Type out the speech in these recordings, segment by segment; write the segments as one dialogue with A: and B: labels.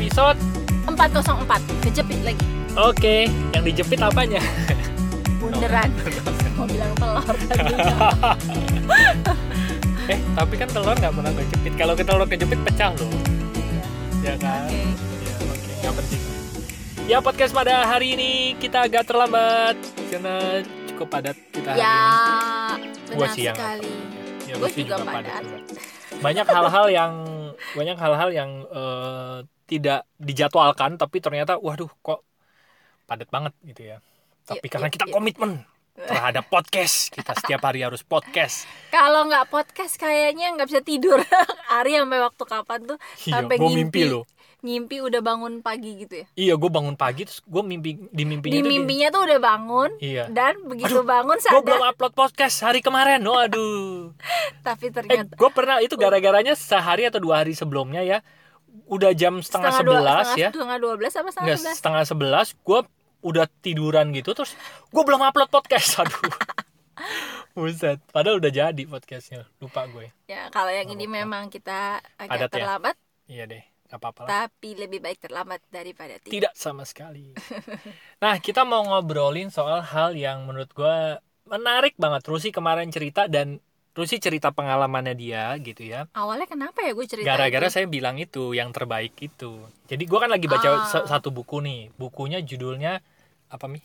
A: episode
B: 404 kejepit lagi
A: Oke, yang dijepit apanya?
B: bunderan mau bilang telur
A: eh, tapi kan telur nggak pernah kejepit. Kalau telur kejepit pecah loh. Ya kan?
B: Oke.
A: Ya, oke, nggak penting. Ya, podcast pada hari ini kita agak terlambat karena cukup padat kita hari
B: ya
A: ini. Gua yang
B: sekali
A: Ya,
B: Gua juga
A: juga
B: padat.
A: juga. Banyak hal-hal yang banyak hal-hal yang eh, tidak dijadwalkan tapi ternyata waduh kok padat banget gitu ya. Tapi
B: Iya,
A: karena
B: iya,
A: kita
B: iya.
A: komitmen terhadap podcast, kita setiap hari harus podcast.
B: kalau nggak podcast kayaknya nggak bisa tidur Ari sampai waktu kapan tuh
A: Iya,
B: sampai ngimpi
A: mimpi loh.
B: ngimpi udah bangun pagi gitu ya
A: Iya, gue bangun pagi terus gue mimpi di mimpinya
B: di
A: tuh
B: mimpinya tuh udah bangun
A: Iya.
B: dan begitu
A: Aduh,
B: bangun
A: gue belum
B: sadar
A: upload podcast hari kemarin. Waduh.
B: tapi
A: Eh,
B: ternyata
A: gue pernah itu gara-garanya sehari atau dua hari sebelumnya ya. Udah jam setengah sebelas ya.
B: setengah dua belas apa setengah sebelas?
A: setengah sebelas gue udah tiduran gitu terus gue belum upload podcast aduh. Buset, padahal udah jadi podcastnya lupa gue
B: ya. Kalau yang
A: Nggak
B: ini memang kita agak
A: Padat ya?
B: terlambat.
A: Iya deh nggak apa-apa lah.
B: Tapi lebih baik terlambat daripada tidak.
A: Tidak sama sekali. Nah kita mau ngobrolin soal hal yang menurut gue menarik banget. Rusi kemarin cerita dan Rusi cerita pengalamannya dia gitu ya.
B: Awalnya kenapa ya gue cerita
A: gara-gara saya bilang itu yang terbaik itu. Jadi gue kan lagi baca
B: Ah.
A: sa- satu buku nih. Bukunya judulnya apa mi?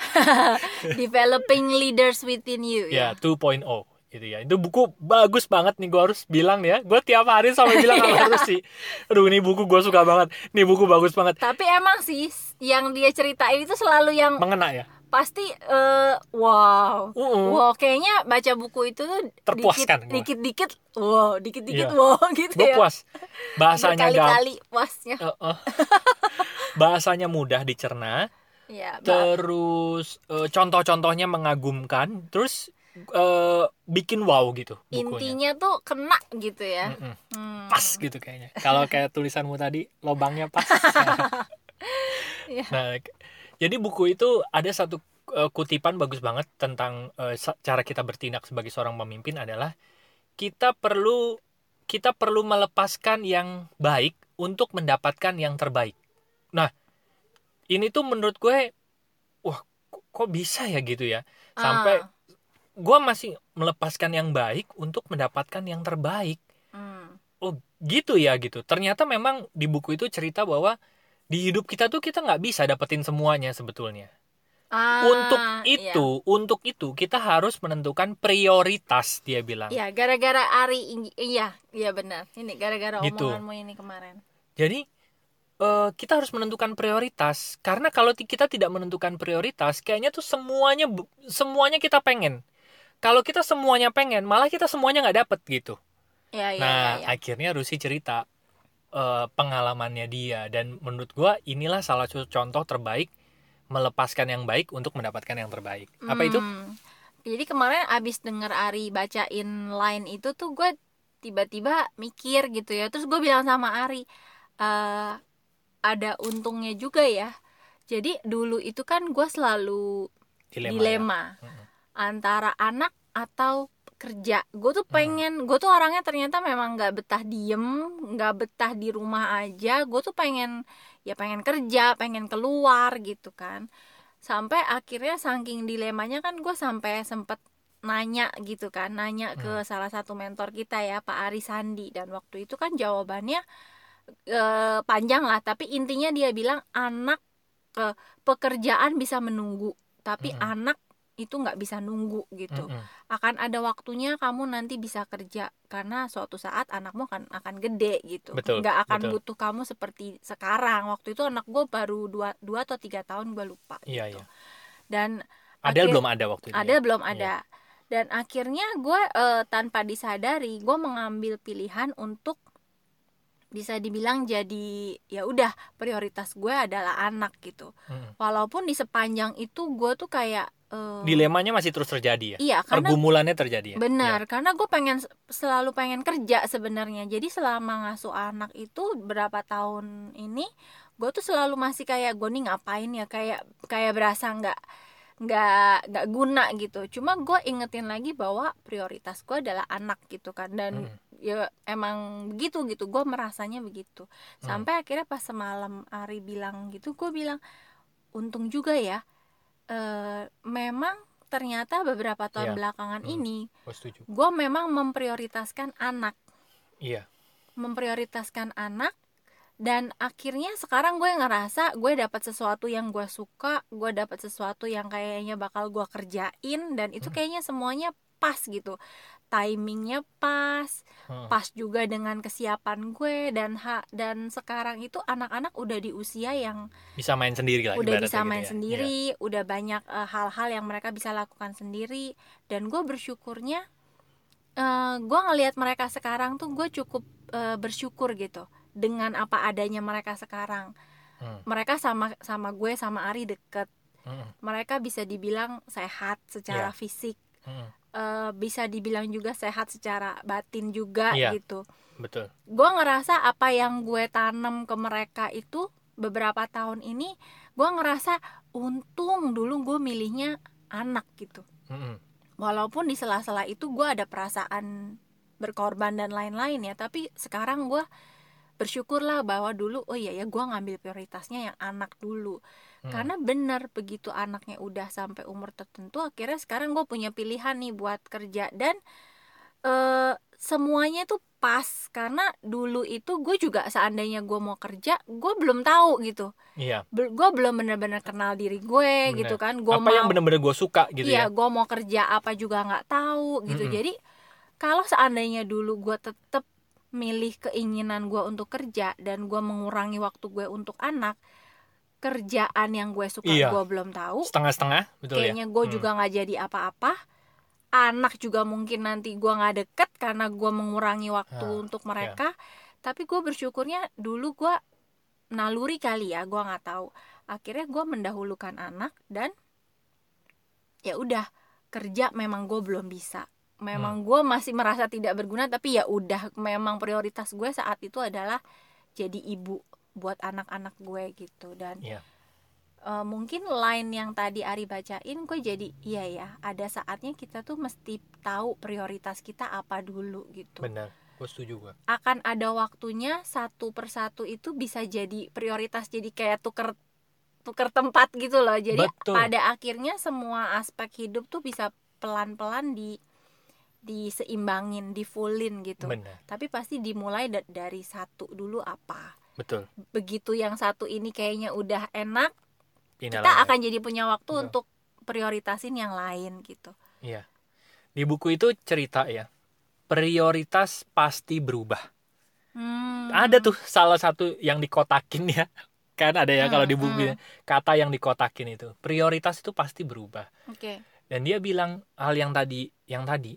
B: Developing leaders within you
A: ya 2.0 gitu ya. Itu buku bagus banget nih gue harus bilang ya. Gue tiap hari sampai bilang sama harus sih. Aduh ini buku gue suka banget. Nih buku bagus banget.
B: Tapi emang sih yang dia ceritain itu selalu yang
A: mengena ya
B: pasti eh, wow.
A: Uh-uh.
B: wow kayaknya baca buku itu tuh
A: Terpuaskan
B: dikit dikit wow dikit dikit
A: Iya.
B: wow gitu
A: gue
B: ya.
A: Puas. Bahasanya gampang
B: berkali-kali puasnya.
A: Bahasanya mudah dicerna.
B: Ya
A: terus eh, contoh-contohnya mengagumkan. Terus eh, bikin wow gitu bukunya.
B: Intinya tuh kena gitu ya.
A: Mm-mm.
B: Hmm.
A: pas gitu kayaknya. Kalau kayak tulisanmu tadi lobangnya pas.
B: Iya.
A: nah jadi buku itu ada satu eh, kutipan bagus banget tentang sa- cara kita bertindak sebagai seorang pemimpin adalah kita perlu kita perlu melepaskan yang baik untuk mendapatkan yang terbaik. Nah ini tuh menurut gue wah kok, bisa ya gitu ya? Sampai
B: Ah.
A: gue masih melepaskan yang baik untuk mendapatkan yang terbaik.
B: Hmm.
A: oh gitu ya gitu. Ternyata memang di buku itu cerita bahwa di hidup kita tuh kita nggak bisa dapetin semuanya sebetulnya
B: Ah,
A: untuk
B: iya.
A: itu untuk itu kita harus menentukan prioritas dia bilang
B: Iya, gara-gara Ari iya, iya benar. Ini gara-gara
A: Gitu.
B: omonganmu ini kemarin.
A: jadi eh, kita harus menentukan prioritas karena kalau kita tidak menentukan prioritas kayaknya tuh semuanya semuanya kita pengen kalau kita semuanya pengen malah kita semuanya nggak dapet gitu
B: Iya, iya,
A: nah
B: iya, iya.
A: akhirnya Rusi cerita eh, pengalamannya dia dan menurut gua inilah salah satu contoh terbaik melepaskan yang baik untuk mendapatkan yang terbaik apa itu
B: Hmm. Jadi kemarin abis denger Ari bacain line itu tuh gue tiba-tiba mikir gitu ya. Terus gue bilang sama Ari, eh ada untungnya juga ya. Jadi dulu itu kan gue selalu
A: dilema,
B: dilema,
A: ya? Mm-mm.
B: antara anak atau kerja. Gue tuh
A: Hmm.
B: pengen, gue tuh orangnya ternyata memang nggak betah diem, nggak betah di rumah aja. Gue tuh pengen, ya pengen kerja, pengen keluar gitu kan. Sampai akhirnya saking dilemanya kan gue sampai sempet nanya gitu kan, nanya ke salah satu mentor kita ya Pak Ari Sandi dan waktu itu kan jawabannya eh, panjang lah, tapi intinya dia bilang anak eh, pekerjaan bisa menunggu, tapi
A: Mm-mm.
B: anak itu nggak bisa nunggu gitu
A: Mm-mm.
B: akan ada waktunya kamu nanti bisa kerja karena suatu saat anakmu akan akan gede gitu
A: Betul,
B: nggak akan
A: betul.
B: butuh kamu seperti sekarang waktu itu anak gue baru dua dua atau tiga tahun gue lupa
A: iya
B: gitu.
A: iya
B: dan
A: ada
B: akhir-
A: belum ada waktu itu
B: ada
A: ya?
B: belum
A: Iya.
B: ada dan akhirnya gue eh, tanpa disadari gue mengambil pilihan untuk bisa dibilang jadi ya udah prioritas gue adalah anak gitu
A: Mm-mm.
B: walaupun di sepanjang itu gue tuh kayak eh,
A: dilemanya masih terus terjadi ya
B: iya karena
A: pergumulannya terjadi ya
B: Benar, karena gue pengen selalu pengen kerja sebenarnya. Jadi selama ngasuh anak itu berapa tahun ini, gue tuh selalu masih kayak gue nih ngapain ya, kayak kayak berasa nggak nggak nggak guna gitu. Cuma gue ingetin lagi bahwa prioritas gue adalah anak gitu kan. Dan
A: Hmm.
B: ya emang begitu gitu gue merasanya begitu
A: Hmm.
B: sampai akhirnya pas semalam Ari bilang gitu gue bilang untung juga ya eh memang ternyata beberapa tahun
A: Iya.
B: belakangan
A: Hmm.
B: ini
A: gue setuju
B: gue memang memprioritaskan anak
A: iya
B: memprioritaskan anak dan akhirnya sekarang gue ngerasa gue dapat sesuatu yang gue suka gue dapat sesuatu yang kayaknya bakal gue kerjain dan itu
A: Hmm.
B: kayaknya semuanya pas gitu timingnya pas
A: Hmm.
B: pas juga dengan kesiapan gue dan ha dan sekarang itu anak-anak udah di usia yang
A: bisa main sendiri lah
B: udah bisa
A: gitu
B: main
A: ya.
B: sendiri udah banyak eh, hal-hal yang mereka bisa lakukan sendiri dan gue bersyukurnya eh, gue ngelihat mereka sekarang tuh gue cukup eh, bersyukur gitu dengan apa adanya mereka sekarang
A: Hmm.
B: mereka sama sama gue sama Ari deket
A: Hmm.
B: mereka bisa dibilang sehat secara
A: Iya.
B: fisik
A: Hmm.
B: eh, bisa dibilang juga sehat secara batin juga
A: Iya.
B: gitu
A: betul
B: gue ngerasa apa yang gue tanam ke mereka itu beberapa tahun ini gue ngerasa untung dulu gue milihnya anak gitu
A: Hmm.
B: walaupun di sela-sela itu gue ada perasaan berkorban dan lain-lain ya tapi sekarang gue bersyukurlah bahwa dulu oh iya ya gue ngambil prioritasnya yang anak dulu
A: Hmm.
B: karena benar begitu anaknya udah sampai umur tertentu akhirnya sekarang gue punya pilihan nih buat kerja dan eh semuanya tuh pas karena dulu itu gue juga seandainya gue mau kerja gue belum tahu gitu
A: iya
B: gue belum bener-bener kenal diri gue
A: Bener.
B: gitu kan gue
A: apa
B: mau
A: yang bener-bener gue suka gitu
B: iya
A: ya
B: gue mau kerja apa juga nggak tahu gitu
A: Mm-mm.
B: jadi kalau seandainya dulu gue tetap milih keinginan gue untuk kerja dan gue mengurangi waktu gue untuk anak kerjaan yang gue suka
A: Iya.
B: gue belum tahu.
A: Setengah-setengah betul
B: kayaknya
A: ya
B: gue
A: Hmm.
B: juga nggak jadi apa-apa. Anak juga mungkin nanti gue nggak deket karena gue mengurangi waktu
A: Ah,
B: untuk mereka. Tapi gue bersyukurnya dulu gue naluri kali ya gue nggak tahu. Akhirnya gue mendahulukan anak dan ya udah kerja memang gue belum bisa.
A: Hmm.
B: memang gue masih merasa tidak berguna tapi ya udah memang prioritas gue saat itu adalah jadi ibu buat anak-anak gue gitu. Dan
A: Iya.
B: eh, mungkin line yang tadi Ari bacain gue jadi iya ya ada saatnya kita tuh mesti tahu prioritas kita apa dulu gitu.
A: Benar gue setuju gue
B: akan ada waktunya satu persatu itu bisa jadi prioritas jadi kayak tuker tuker tempat gitu loh. Jadi
A: Betul.
B: pada akhirnya semua aspek hidup tuh bisa pelan-pelan di diseimbangin di fullin gitu.
A: Benar.
B: Tapi pasti dimulai da- dari satu dulu apa
A: betul
B: begitu yang satu ini kayaknya udah enak
A: Pindah
B: kita
A: lagi.
B: akan jadi punya waktu
A: Betul.
B: untuk prioritasin yang lain gitu
A: Iya. Di buku itu cerita ya, prioritas pasti berubah.
B: Hmm.
A: Ada tuh salah satu yang dikotakin ya. Kan ada ya kalau di
B: Hmm,
A: buku kata yang dikotakin itu. Prioritas itu pasti berubah.
B: oke
A: Dan dia bilang hal yang tadi, yang tadi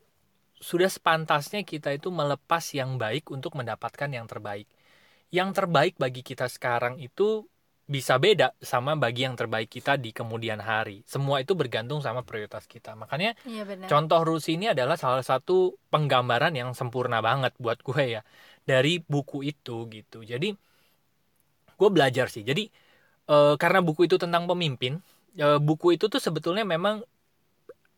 A: sudah sepantasnya kita itu melepas yang baik untuk mendapatkan yang terbaik. Yang terbaik bagi kita sekarang itu bisa beda sama bagi yang terbaik kita di kemudian hari. Semua itu bergantung sama prioritas kita. Makanya
B: benar
A: Contoh Rusi ini adalah salah satu penggambaran yang sempurna banget buat gue ya dari buku itu gitu. Jadi gue belajar sih. Jadi eh, karena buku itu tentang pemimpin, eh, buku itu tuh sebetulnya memang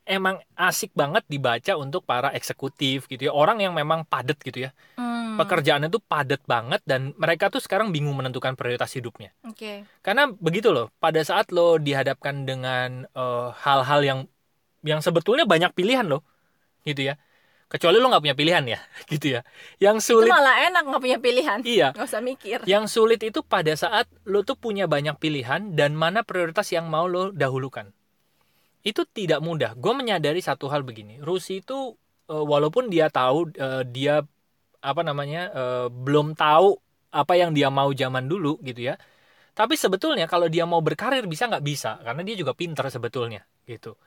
A: emang asik banget dibaca untuk para eksekutif gitu ya. Orang yang memang padat gitu ya.
B: Hmm,
A: Pekerjaannya tuh padat banget dan mereka tuh sekarang bingung menentukan prioritas hidupnya.
B: oke
A: Karena begitu loh, pada saat lo dihadapkan dengan eh, hal-hal yang yang sebetulnya banyak pilihan loh, gitu ya. Kecuali lo nggak punya pilihan ya, gitu ya. Yang
B: itu
A: sulit,
B: malah enak nggak punya pilihan
A: iya.
B: nggak usah mikir
A: Yang sulit itu pada saat lo tuh punya banyak pilihan dan mana prioritas yang mau lo dahulukan. Itu tidak mudah. Gue menyadari satu hal begini, Rusi itu eh, walaupun dia tahu eh, dia apa namanya eh, belum tahu apa yang dia mau zaman dulu gitu ya. Tapi sebetulnya kalau dia mau berkarir bisa nggak bisa karena dia juga pinter sebetulnya gitu.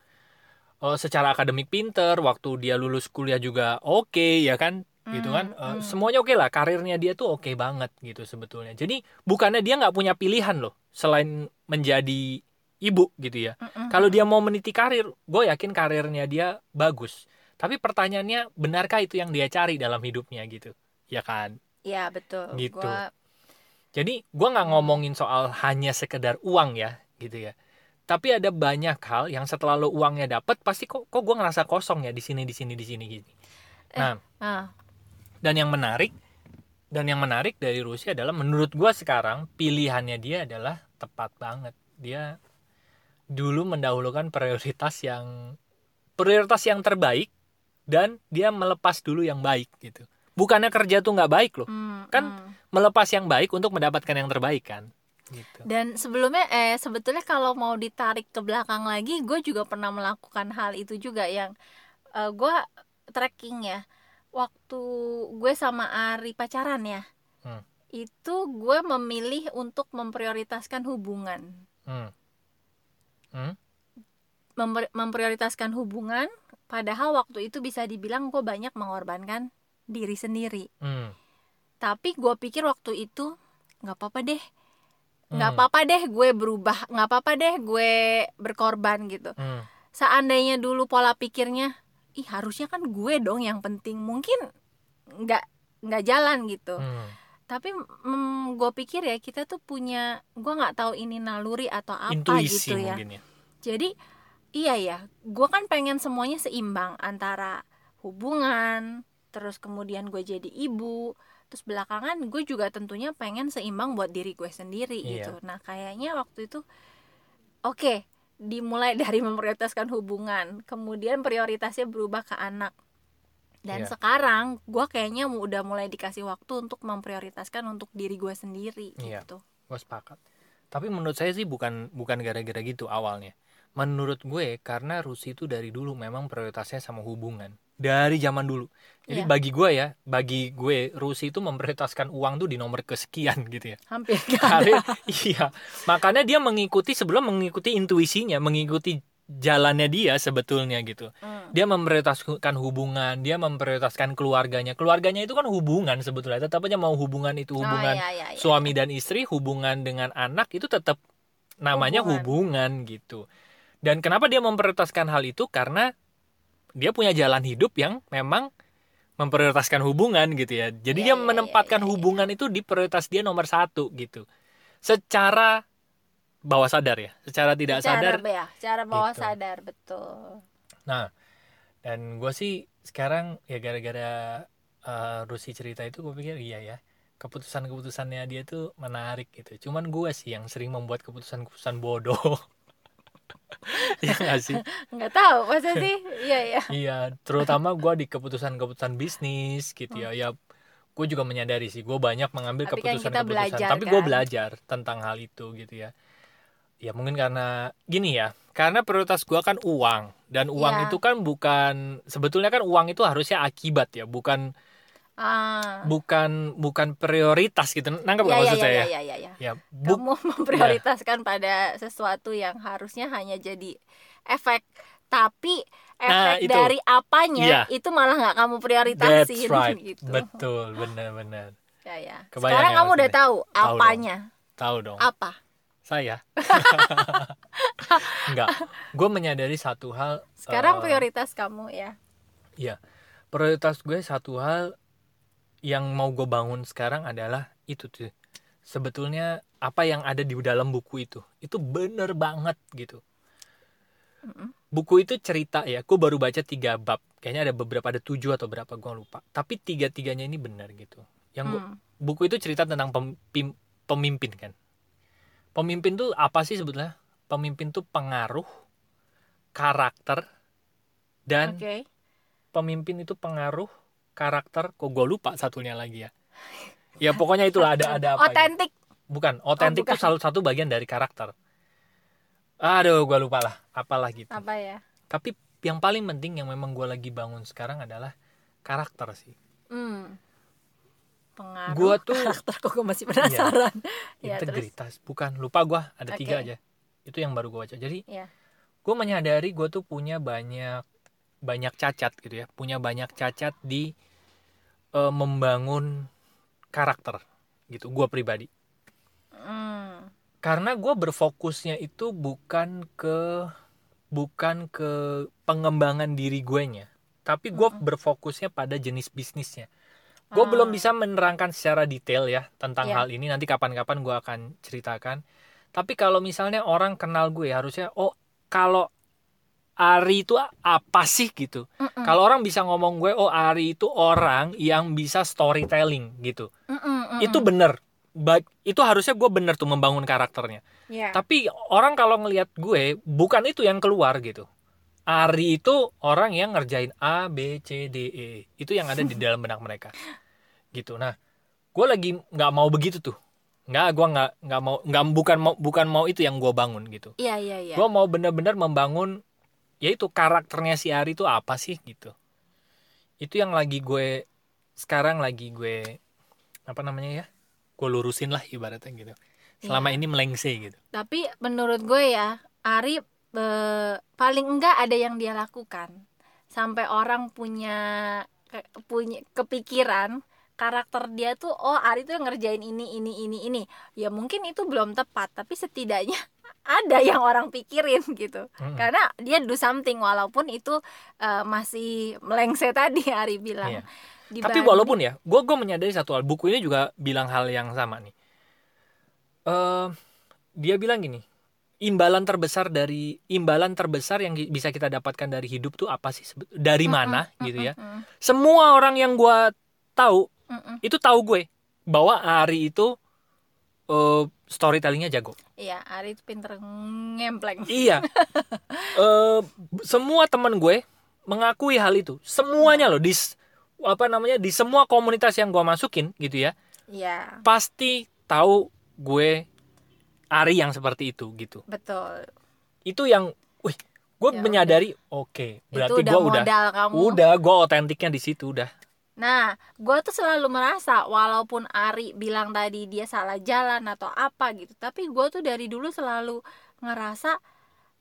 A: Eh, secara akademik pinter, waktu dia lulus kuliah juga oke ya kan gitu kan
B: Hmm, hmm.
A: semuanya oke lah karirnya dia tuh oke banget gitu sebetulnya jadi bukannya dia nggak punya pilihan loh selain menjadi ibu gitu ya.
B: Mm-mm.
A: kalau dia mau meniti karir gue yakin karirnya dia bagus. Tapi pertanyaannya benarkah itu yang dia cari dalam hidupnya gitu? Ya kan?
B: Ya betul.
A: Gitu.
B: Gua-
A: jadi gue nggak ngomongin soal hanya sekedar uang ya gitu ya. Tapi ada banyak hal yang setelah lo uangnya dapat pasti kok kok gue ngerasa kosong ya di sini di sini di sini gitu nah
B: ah,
A: dan yang menarik dan yang menarik dari Rusia adalah menurut gua sekarang pilihannya dia adalah tepat banget. Dia dulu mendahulukan prioritas yang prioritas yang terbaik dan dia melepas dulu yang baik gitu bukannya kerja tuh nggak baik loh
B: Hmm,
A: Kan
B: hmm.
A: melepas yang baik untuk mendapatkan yang terbaik kan gitu
B: Dan sebelumnya eh sebetulnya kalau mau ditarik ke belakang lagi, gue juga pernah melakukan hal itu juga yang eh, gue trekking ya. Waktu gue sama Ari pacaran ya,
A: Hmm.
B: itu gue memilih untuk memprioritaskan hubungan,
A: hmm. Hmm?
B: Memper- memprioritaskan hubungan. Padahal waktu itu bisa dibilang gue banyak mengorbankan diri sendiri.
A: Hmm.
B: Tapi gue pikir waktu itu nggak apa-apa deh, nggak
A: Hmm.
B: apa-apa deh gue berubah, nggak apa-apa deh gue berkorban gitu.
A: Hmm.
B: seandainya dulu pola pikirnya ih harusnya kan gue dong yang penting mungkin nggak nggak jalan gitu
A: Hmm.
B: Tapi mm, gue pikir ya kita tuh punya gue nggak tahu ini naluri atau apa
A: intuisi
B: gitu ya
A: ya.
B: Jadi iya ya gue kan pengen semuanya seimbang antara hubungan terus kemudian gue jadi ibu terus belakangan gue juga tentunya pengen seimbang buat diri gue sendiri
A: Iya.
B: gitu. Nah kayaknya waktu itu oke dimulai dari memprioritaskan hubungan kemudian prioritasnya berubah ke anak dan
A: Iya.
B: sekarang gue kayaknya udah mulai dikasih waktu untuk memprioritaskan untuk diri gue sendiri
A: Iya.
B: gitu
A: gue sepakat tapi menurut saya sih bukan bukan gara-gara gitu awalnya menurut gue karena Rusi itu dari dulu memang prioritasnya sama hubungan dari zaman dulu jadi
B: Iya.
A: bagi gue ya bagi gue Rusi itu memprioritaskan uang tuh di nomor kesekian gitu ya
B: hampir gak ada.
A: Tapi, iya makanya dia mengikuti sebelum mengikuti intuisinya mengikuti jalannya dia sebetulnya gitu
B: Hmm.
A: dia memprioritaskan hubungan dia memprioritaskan keluarganya keluarganya itu kan hubungan sebetulnya tetap aja mau hubungan itu hubungan
B: Oh, iya, iya, iya.
A: suami dan istri hubungan dengan anak itu tetap namanya hubungan.
B: Hubungan.
A: gitu dan kenapa dia memprioritaskan hal itu karena dia punya jalan hidup yang memang memprioritaskan hubungan gitu ya jadi
B: Iya,
A: dia
B: iya,
A: menempatkan
B: iya, iya,
A: hubungan itu di prioritas dia nomor satu gitu secara bawah sadar ya secara tidak
B: Secara
A: sadar
B: ya, secara bawah
A: Gitu.
B: sadar betul.
A: Nah, dan gue sih sekarang ya gara-gara eh, Rusi cerita itu gue pikir iya ya keputusan-keputusannya dia tuh menarik gitu. Cuman gue sih yang sering membuat keputusan-keputusan bodoh. ya gak sih?
B: Nggak tahu masa sih? Iya iya.
A: Iya, terutama gue di keputusan-keputusan bisnis gitu ya. Ya, gue juga menyadari sih, gue banyak mengambil
B: Tapi kan
A: keputusan-keputusan.
B: belajar,
A: Tapi gue
B: kan?
A: belajar tentang hal itu gitu ya. Ya mungkin karena gini ya, karena prioritas gue kan uang dan uang
B: Iya.
A: itu kan bukan sebetulnya kan uang itu harusnya akibat ya, bukan
B: Ah.
A: bukan bukan prioritas gitu. Nangkep
B: Iya
A: nggak
B: iya
A: maksud
B: iya
A: saya?
B: iya iya. iya.
A: Ya, bu-
B: Kamu memprioritaskan pada sesuatu yang harusnya hanya jadi efek, tapi
A: Nah,
B: efek
A: itu.
B: dari apanya
A: Iya.
B: itu malah nggak kamu
A: that's
B: prioritasin
A: right,
B: gitu.
A: betul, benar-benar.
B: Ya ya.
A: Kebayang
B: Sekarang
A: ya
B: kamu udah tahu
A: Tahu dong.
B: apanya?
A: Tahu dong.
B: Apa?
A: Saya. Enggak. Gue menyadari satu hal.
B: Sekarang
A: eh,
B: prioritas kamu ya.
A: Iya. Prioritas gue satu hal yang mau gue bangun sekarang adalah itu tuh. Sebetulnya apa yang ada di dalam buku itu, itu bener banget gitu.
B: Mm-mm.
A: Buku itu cerita ya, gue baru baca tiga bab. Kayaknya ada beberapa, ada tujuh atau berapa, gue lupa. Tapi tiga-tiganya ini bener gitu. Yang gua-
B: Hmm.
A: buku itu cerita tentang pem- pemimpin kan. Pemimpin tuh apa sih sebetulnya? Pemimpin tuh pengaruh, karakter, dan
B: Oke.
A: pemimpin itu pengaruh karakter kok gue lupa satunya lagi ya ya pokoknya itulah ada ada apa gitu.
B: Otentik.
A: bukan otentik
B: bukan.
A: itu salah satu bagian dari karakter aduh gue lupa lah apalah gitu
B: Apa ya?
A: tapi yang paling penting yang memang gue lagi bangun sekarang adalah karakter sih.
B: Pengaruh.
A: gue tuh
B: karakter kok gue masih penasaran. ya terus.
A: integritas bukan lupa gue ada tiga
B: Oke.
A: aja itu yang baru gue baca jadi
B: Ya.
A: gue menyadari gue tuh punya banyak banyak cacat gitu ya punya banyak cacat di eh, membangun karakter gitu gue pribadi
B: Hmm.
A: karena gue berfokusnya itu bukan ke bukan ke pengembangan diri gue nya tapi gue
B: Mm-mm.
A: berfokusnya pada jenis bisnisnya gue
B: Ah.
A: belum bisa menerangkan secara detail ya tentang
B: Iya.
A: hal ini nanti kapan-kapan gue akan ceritakan tapi kalau misalnya orang kenal gue harusnya oh kalau Ari itu apa sih gitu.
B: Mm-mm.
A: Kalau orang bisa ngomong gue, oh Ari itu orang yang bisa storytelling gitu.
B: Mm-mm, mm-mm.
A: Itu bener. Ba- itu harusnya gue bener tuh membangun karakternya.
B: Iya.
A: Tapi orang kalau ngelihat gue, bukan itu yang keluar gitu. Ari itu orang yang ngerjain A, B, C, D, E. Itu yang ada di dalam benak mereka. Gitu. Nah, gue lagi nggak mau begitu tuh. Nggak, gue nggak nggak mau nggak bukan mau bukan mau itu yang gue bangun gitu.
B: Iya iya iya.
A: Gue mau bener-bener membangun yaitu karakternya si Ari itu apa sih gitu. Itu yang lagi gue sekarang lagi gue apa namanya ya? Gue lurusin lah ibaratnya gitu. Selama ini melengse gitu.
B: Tapi menurut gue ya, Ari eh, paling enggak ada yang dia lakukan sampai orang punya ke- punya kepikiran karakter dia tuh oh Ari tuh ngerjain ini ini ini ini ya mungkin itu belum tepat tapi setidaknya ada yang orang pikirin gitu
A: Mm-mm.
B: karena dia do something walaupun itu eh, masih melengse tadi Ari bilang
A: Iya. Tapi
B: Dibanding-
A: walaupun ya, gue gue menyadari satu hal. Buku ini juga bilang hal yang sama nih. Eh, dia bilang gini, imbalan terbesar dari imbalan terbesar yang bisa kita dapatkan dari hidup tuh apa sih? Dari mana gitu ya?
B: Mm-mm,
A: Semua orang yang gue tahu
B: mm-mm.
A: itu tahu gue bahwa Ari itu eh, storytellingnya jago.
B: iya Ari itu pinter ngempleng
A: Iya. Eh, semua teman gue mengakui hal itu. Semuanya loh di apa namanya di semua komunitas yang gue masukin gitu ya
B: iya
A: pasti tahu gue Ari yang seperti itu gitu.
B: betul
A: Itu yang, wih, gue
B: Ya
A: menyadari, oke, berarti
B: itu udah
A: gue udah,
B: kamu
A: udah, gue otentiknya di situ udah.
B: Nah, gue tuh selalu merasa walaupun Ari bilang tadi dia salah jalan atau apa gitu, tapi gue tuh dari dulu selalu ngerasa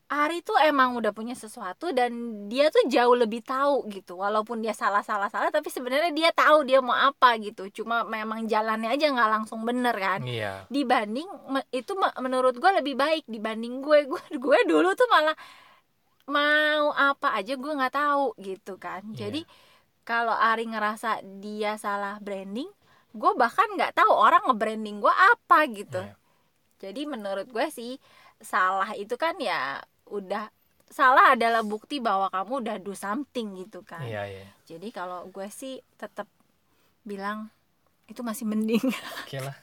B: Ari tuh emang udah punya sesuatu dan dia tuh jauh lebih tahu gitu. Walaupun dia salah salah salah, tapi sebenarnya dia tahu dia mau apa gitu. Cuma memang jalannya aja nggak langsung bener kan.
A: Iya.
B: Dibanding itu me- menurut gue lebih baik dibanding gue. Gue gue dulu tuh malah mau apa aja gue nggak tahu gitu kan.
A: Iya.
B: Jadi kalau Ari ngerasa dia salah branding gue bahkan nggak tahu orang nge-branding gue apa gitu
A: Iya.
B: jadi menurut gue sih salah itu kan ya udah salah adalah bukti bahwa kamu udah do something gitu kan
A: Iya, iya.
B: jadi kalau gue sih tetap bilang itu masih mending
A: Oke lah.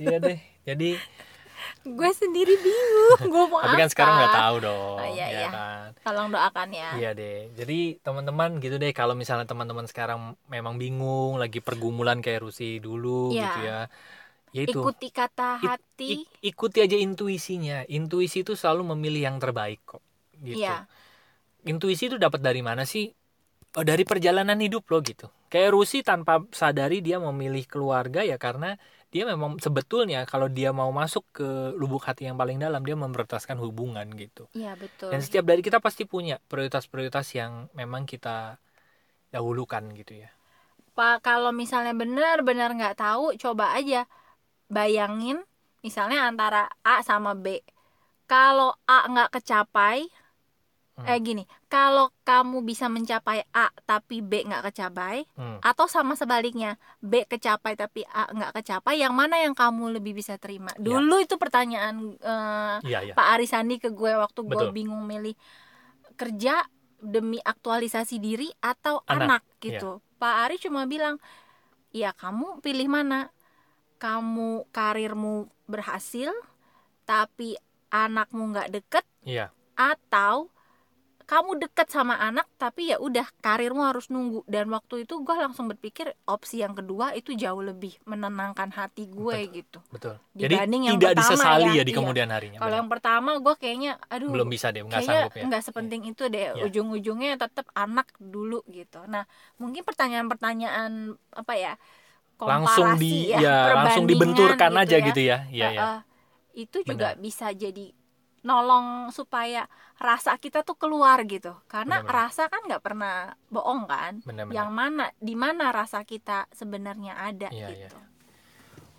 A: iya deh. Jadi,
B: gue sendiri bingung gue mau
A: tapi kan
B: apa
A: sekarang udah tahu dong.
B: Oh, iya,
A: ya
B: iya.
A: kan?
B: tolong doakan ya
A: Iya deh. Jadi teman-teman gitu deh kalau misalnya teman-teman sekarang memang bingung lagi pergumulan kayak Rusi dulu
B: Iya.
A: gitu ya. Ya itu.
B: ikuti kata hati
A: ik- ikuti aja intuisinya. Intuisi itu selalu memilih yang terbaik kok. Gitu.
B: Iya.
A: Intuisi itu dapat dari mana sih? Oh, dari perjalanan hidup lo gitu. Kayak Rusi tanpa sadari dia memilih keluarga ya karena dia memang sebetulnya kalau dia mau masuk ke lubuk hati yang paling dalam dia memprioritaskan hubungan gitu.
B: iya betul
A: Dan setiap dari kita pasti punya prioritas-prioritas yang memang kita dahulukan gitu ya.
B: Pak kalau misalnya benar-benar nggak tahu coba aja bayangin misalnya antara A sama B kalau A nggak kecapai
A: Hmm.
B: eh gini kalau kamu bisa mencapai A tapi B nggak kecapai
A: Hmm.
B: atau sama sebaliknya B kecapai tapi A nggak kecapai yang mana yang kamu lebih bisa terima
A: Ya.
B: dulu itu pertanyaan eh,
A: Iya, iya.
B: Pak Arisandi ke gue waktu gue
A: Betul.
B: bingung milih kerja demi aktualisasi diri atau
A: Anak,
B: anak, gitu. Pak Ari cuma bilang, "Ya kamu pilih mana? Kamu karirmu berhasil tapi anakmu nggak deket
A: Iya.
B: atau kamu deket sama anak tapi ya udah karirmu harus nunggu dan waktu itu gue langsung berpikir opsi yang kedua itu jauh lebih menenangkan hati gue gitu
A: Betul. Jadi
B: yang
A: tidak
B: pertama
A: disesali
B: ya,
A: ya di
B: iya.
A: kemudian harinya.
B: kalau yang pertama gue kayaknya aduh
A: belum bisa deh, nggak sanggup ya.
B: nggak sepenting itu deh
A: Iya.
B: ujung-ujungnya tetap anak dulu gitu nah mungkin pertanyaan-pertanyaan apa ya
A: langsung
B: komparasi
A: di
B: ya,
A: ya, langsung dibenturkan aja
B: ya.
A: gitu ya. Iya,
B: Eh,
A: ya.
B: itu juga bisa jadi nolong supaya rasa kita tuh keluar gitu karena
A: Benar-benar.
B: rasa kan nggak pernah bohong kan
A: Benar-benar.
B: yang mana di mana rasa kita sebenarnya ada
A: iya.
B: gitu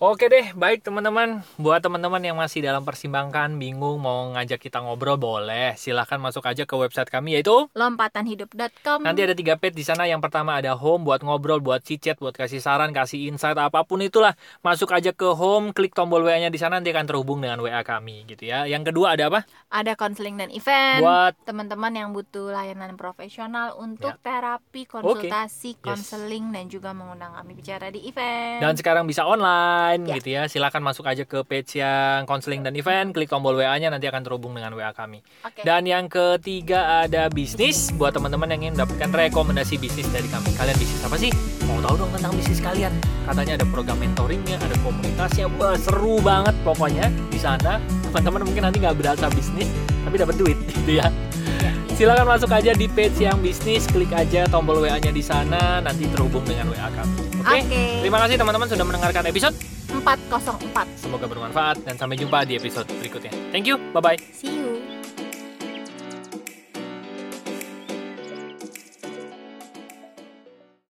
A: Oke deh, baik teman-teman. Buat teman-teman yang masih dalam persimbangkan, bingung mau ngajak kita ngobrol, boleh. Silahkan masuk aja ke website kami yaitu
B: lompatanhidup.com
A: Nanti ada tiga page di sana. Yang pertama ada home buat ngobrol, buat chat, buat kasih saran, kasih insight apa pun itulah. Masuk aja ke home, klik tombol WA-nya di sana nanti akan terhubung dengan WA kami gitu ya. Yang kedua ada apa?
B: ada konseling dan event
A: Buat
B: teman-teman yang butuh layanan profesional untuk
A: Ya.
B: terapi konsultasi konseling dan juga mengundang kami bicara di event
A: dan sekarang bisa online
B: Ya.
A: gitu ya. Silakan masuk aja ke page yang konseling dan event, klik tombol WA-nya nanti akan terhubung dengan WA kami.
B: Oke.
A: Dan yang ketiga ada bisnis buat teman-teman yang ingin mendapatkan rekomendasi bisnis dari kami. Kalian bisnis apa sih? Mau tahu dong tentang bisnis kalian? Katanya ada program mentoringnya, ada komunitasnya, wah seru banget pokoknya di sana. Teman-teman mungkin nanti nggak berasa bisnis, tapi dapat duit gitu ya. Silakan masuk aja di page yang bisnis, klik aja tombol WA-nya di sana, nanti terhubung dengan WA kami. Oke?
B: Oke.
A: Terima kasih teman-teman sudah mendengarkan episode.
B: 404
A: Semoga bermanfaat dan sampai jumpa di episode berikutnya. Thank you, bye-bye.
B: see you